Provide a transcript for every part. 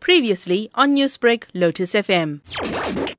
Previously on Newsbreak, Lotus FM.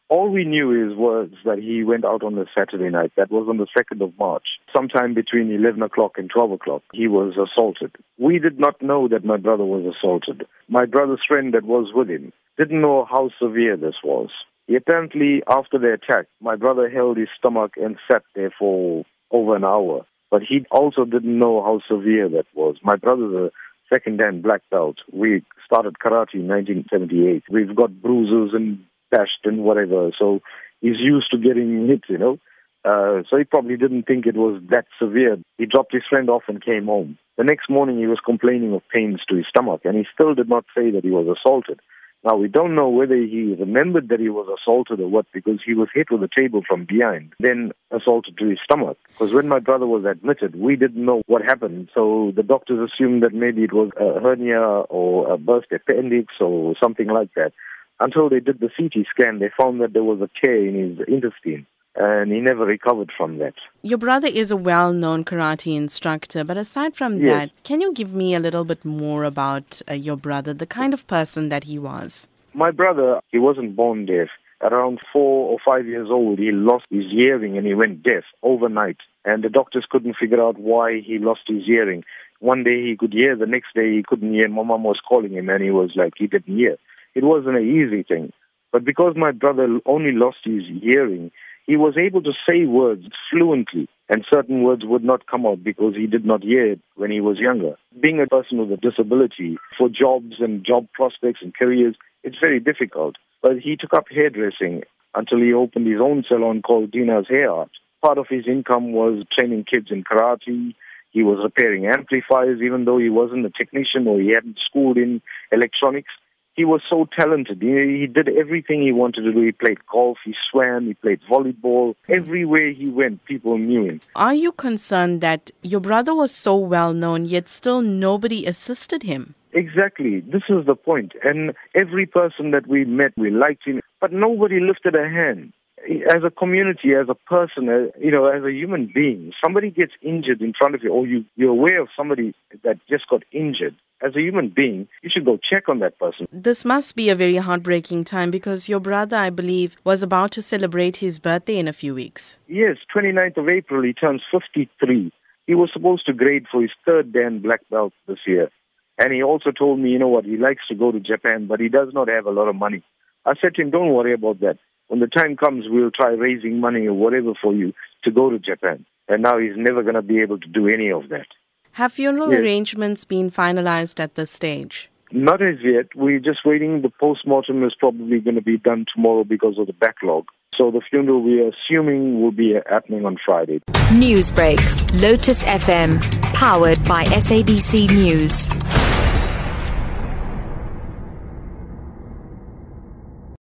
All we knew is was that he went out on a Saturday night. That was on the 2nd of March. Sometime between 11 o'clock and 12 o'clock, he was assaulted. We did not know that my brother was assaulted. My brother's friend that was with him didn't know how severe this was. Apparently, after the attack, my brother held his stomach and sat there for over an hour. But he also didn't know how severe that was. My brother's a second dan black belt. We started karate in 1978. We've got bruises and bashed and whatever. So he's used to getting hit, you know. Uh, so he probably didn't think it was that severe. He dropped his friend off and came home. The next morning he was complaining of pains to his stomach and he still did not say that he was assaulted. Now, we don't know whether he remembered that he was assaulted or what because he was hit with a table from behind, then assaulted to his stomach. Because when my brother was admitted, we didn't know what happened. So the doctors assumed that maybe it was a hernia or a burst appendix or something like that. Until they did the CT scan, they found that there was a tear in his intestine and he never recovered from that. Your brother is a well known karate instructor, but aside from Yes. that, can you give me a little bit more about uh, your brother, the kind of person that he was? My brother, he wasn't born deaf. Around four or five years old, he lost his hearing and he went deaf overnight. And the doctors couldn't figure out why he lost his hearing. One day he could hear, the next day he couldn't hear. My mom was calling him and he was like, he didn't hear. It wasn't an easy thing. But because my brother only lost his hearing, he was able to say words fluently, and certain words would not come out because he did not hear it when he was younger. Being a person with a disability, for jobs and job prospects and careers, it's very difficult. But he took up hairdressing until he opened his own salon called Dina's Hair Art. Part of his income was training kids in karate. He was repairing amplifiers, even though he wasn't a technician or he hadn't schooled in electronics he was so talented. He, he did everything he wanted to do. He played golf, he swam, he played volleyball. Everywhere he went, people knew him. Are you concerned that your brother was so well known, yet still nobody assisted him? Exactly. This is the point. And every person that we met, we liked him, but nobody lifted a hand. As a community, as a person, uh, you know, as a human being, somebody gets injured in front of you, or you, you're aware of somebody that just got injured. As a human being, you should go check on that person. This must be a very heartbreaking time because your brother, I believe, was about to celebrate his birthday in a few weeks. Yes, 29th of April, he turns 53. He was supposed to grade for his third Dan black belt this year. And he also told me, you know what, he likes to go to Japan, but he does not have a lot of money. I said to him, don't worry about that. When the time comes, we'll try raising money or whatever for you to go to Japan. And now he's never going to be able to do any of that. Have funeral Yes. arrangements been finalized at this stage? Not as yet. We're just waiting. The post-mortem is probably going to be done tomorrow because of the backlog. So the funeral we are assuming will be happening on Friday. Newsbreak, Lotus FM, powered by SABC News.